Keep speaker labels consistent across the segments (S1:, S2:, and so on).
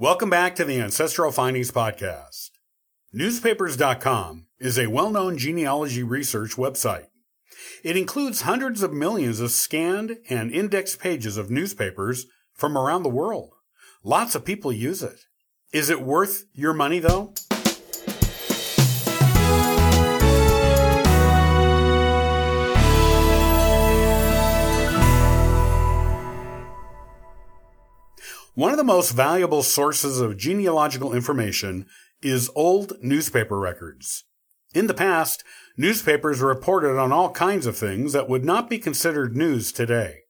S1: Welcome back to the Ancestral Findings Podcast. Newspapers.com is a well known genealogy research website. It includes hundreds of millions of scanned and indexed pages of newspapers from around the world. Lots of people use it. Is it worth your money though? One of the most valuable sources of genealogical information is old newspaper records. In the past, newspapers reported on all kinds of things that would not be considered news today.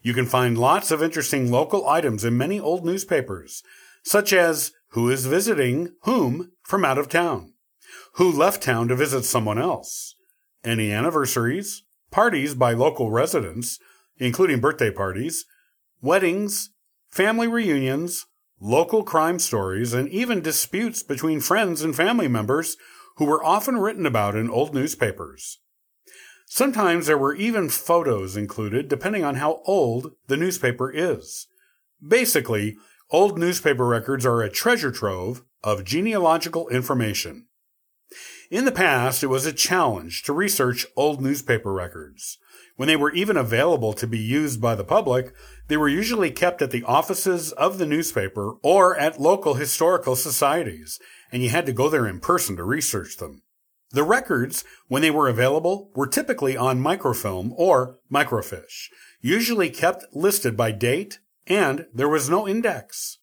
S1: You can find lots of interesting local items in many old newspapers, such as who is visiting whom from out of town, who left town to visit someone else, any anniversaries, parties by local residents, including birthday parties, weddings, family reunions, local crime stories, and even disputes between friends and family members who were often written about in old newspapers. Sometimes there were even photos included depending on how old the newspaper is. Basically, old newspaper records are a treasure trove of genealogical information. In the past, it was a challenge to research old newspaper records. When they were even available to be used by the public, they were usually kept at the offices of the newspaper or at local historical societies, and you had to go there in person to research them. The records, when they were available, were typically on microfilm or microfiche, usually kept listed by date, and there was no index.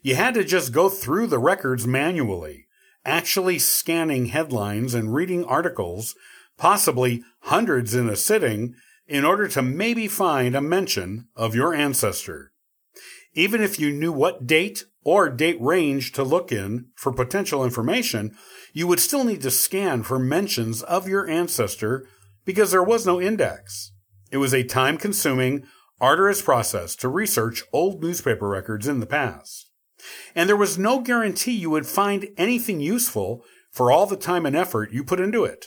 S1: You had to just go through the records manually, actually scanning headlines and reading articles, possibly hundreds in a sitting, in order to maybe find a mention of your ancestor. Even if you knew what date or date range to look in for potential information, you would still need to scan for mentions of your ancestor because there was no index. It was a time consuming, arduous process to research old newspaper records in the past. And there was no guarantee you would find anything useful for all the time and effort you put into it.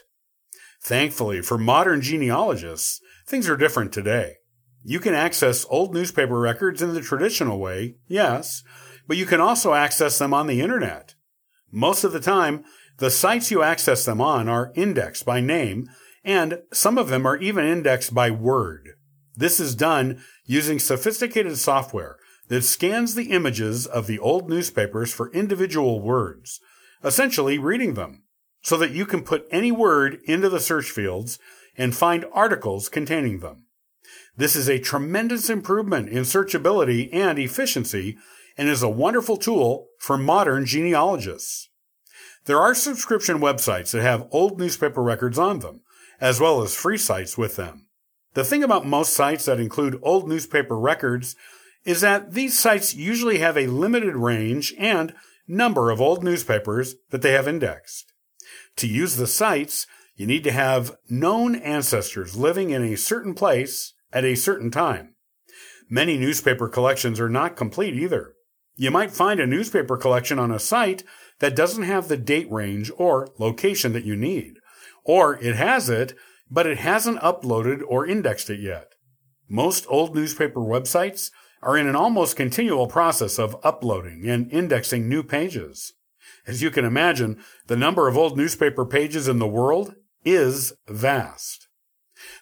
S1: Thankfully, for modern genealogists, Things are different today. You can access old newspaper records in the traditional way, yes, but you can also access them on the internet. Most of the time, the sites you access them on are indexed by name, and some of them are even indexed by word. This is done using sophisticated software that scans the images of the old newspapers for individual words, essentially reading them, so that you can put any word into the search fields and find articles containing them. This is a tremendous improvement in searchability and efficiency and is a wonderful tool for modern genealogists. There are subscription websites that have old newspaper records on them, as well as free sites with them. The thing about most sites that include old newspaper records is that these sites usually have a limited range and number of old newspapers that they have indexed. To use the sites, you need to have known ancestors living in a certain place at a certain time. Many newspaper collections are not complete either. You might find a newspaper collection on a site that doesn't have the date range or location that you need. Or it has it, but it hasn't uploaded or indexed it yet. Most old newspaper websites are in an almost continual process of uploading and indexing new pages. As you can imagine, the number of old newspaper pages in the world is vast.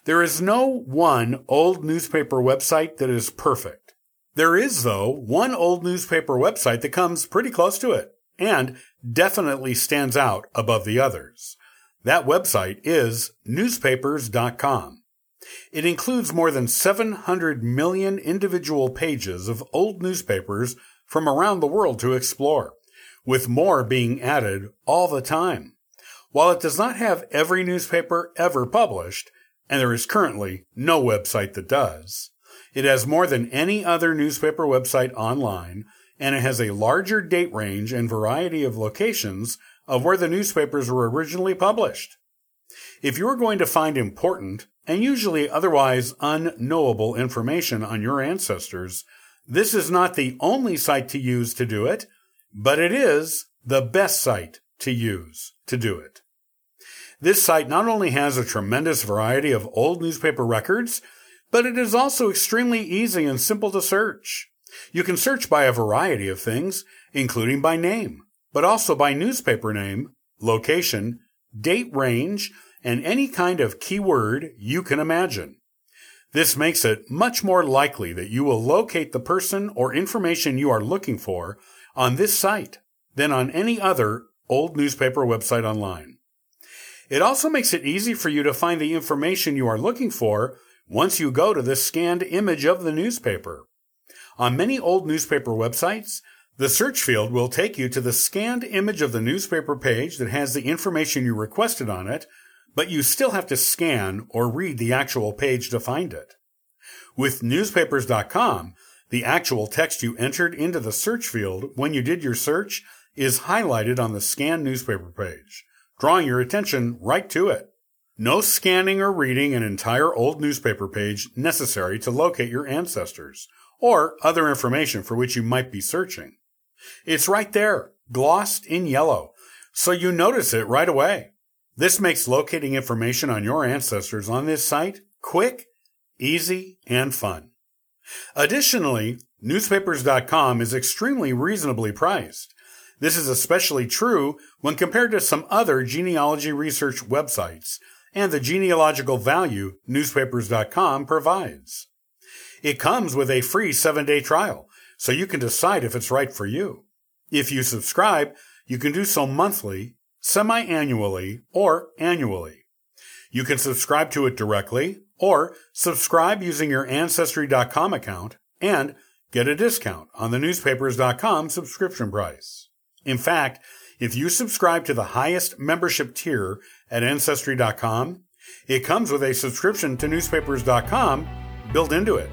S1: There is no one old newspaper website that is perfect. There is, though, one old newspaper website that comes pretty close to it and definitely stands out above the others. That website is newspapers.com. It includes more than 700 million individual pages of old newspapers from around the world to explore, with more being added all the time. While it does not have every newspaper ever published, and there is currently no website that does, it has more than any other newspaper website online, and it has a larger date range and variety of locations of where the newspapers were originally published. If you are going to find important and usually otherwise unknowable information on your ancestors, this is not the only site to use to do it, but it is the best site to use to do it. This site not only has a tremendous variety of old newspaper records, but it is also extremely easy and simple to search. You can search by a variety of things, including by name, but also by newspaper name, location, date range, and any kind of keyword you can imagine. This makes it much more likely that you will locate the person or information you are looking for on this site than on any other old newspaper website online. It also makes it easy for you to find the information you are looking for once you go to the scanned image of the newspaper. On many old newspaper websites, the search field will take you to the scanned image of the newspaper page that has the information you requested on it, but you still have to scan or read the actual page to find it. With newspapers.com, the actual text you entered into the search field when you did your search is highlighted on the scanned newspaper page, drawing your attention right to it. No scanning or reading an entire old newspaper page necessary to locate your ancestors or other information for which you might be searching. It's right there, glossed in yellow, so you notice it right away. This makes locating information on your ancestors on this site quick, easy, and fun. Additionally, newspapers.com is extremely reasonably priced. This is especially true when compared to some other genealogy research websites and the genealogical value newspapers.com provides. It comes with a free seven day trial, so you can decide if it's right for you. If you subscribe, you can do so monthly semi-annually, or annually. You can subscribe to it directly or subscribe using your Ancestry.com account and get a discount on the newspapers.com subscription price. In fact, if you subscribe to the highest membership tier at Ancestry.com, it comes with a subscription to newspapers.com built into it.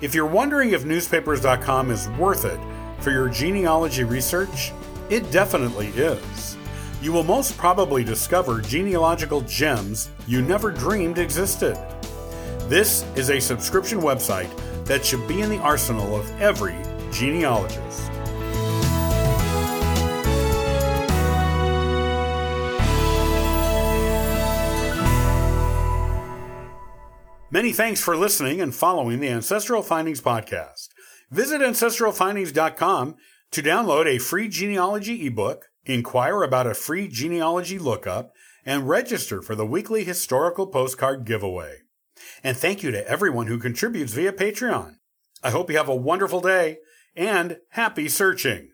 S1: If you're wondering if newspapers.com is worth it for your genealogy research, it definitely is you will most probably discover genealogical gems you never dreamed existed. This is a subscription website that should be in the arsenal of every genealogist. Many thanks for listening and following the Ancestral Findings podcast. Visit ancestralfindings.com to download a free genealogy ebook inquire about a free genealogy lookup, and register for the weekly historical postcard giveaway. And thank you to everyone who contributes via Patreon. I hope you have a wonderful day and happy searching.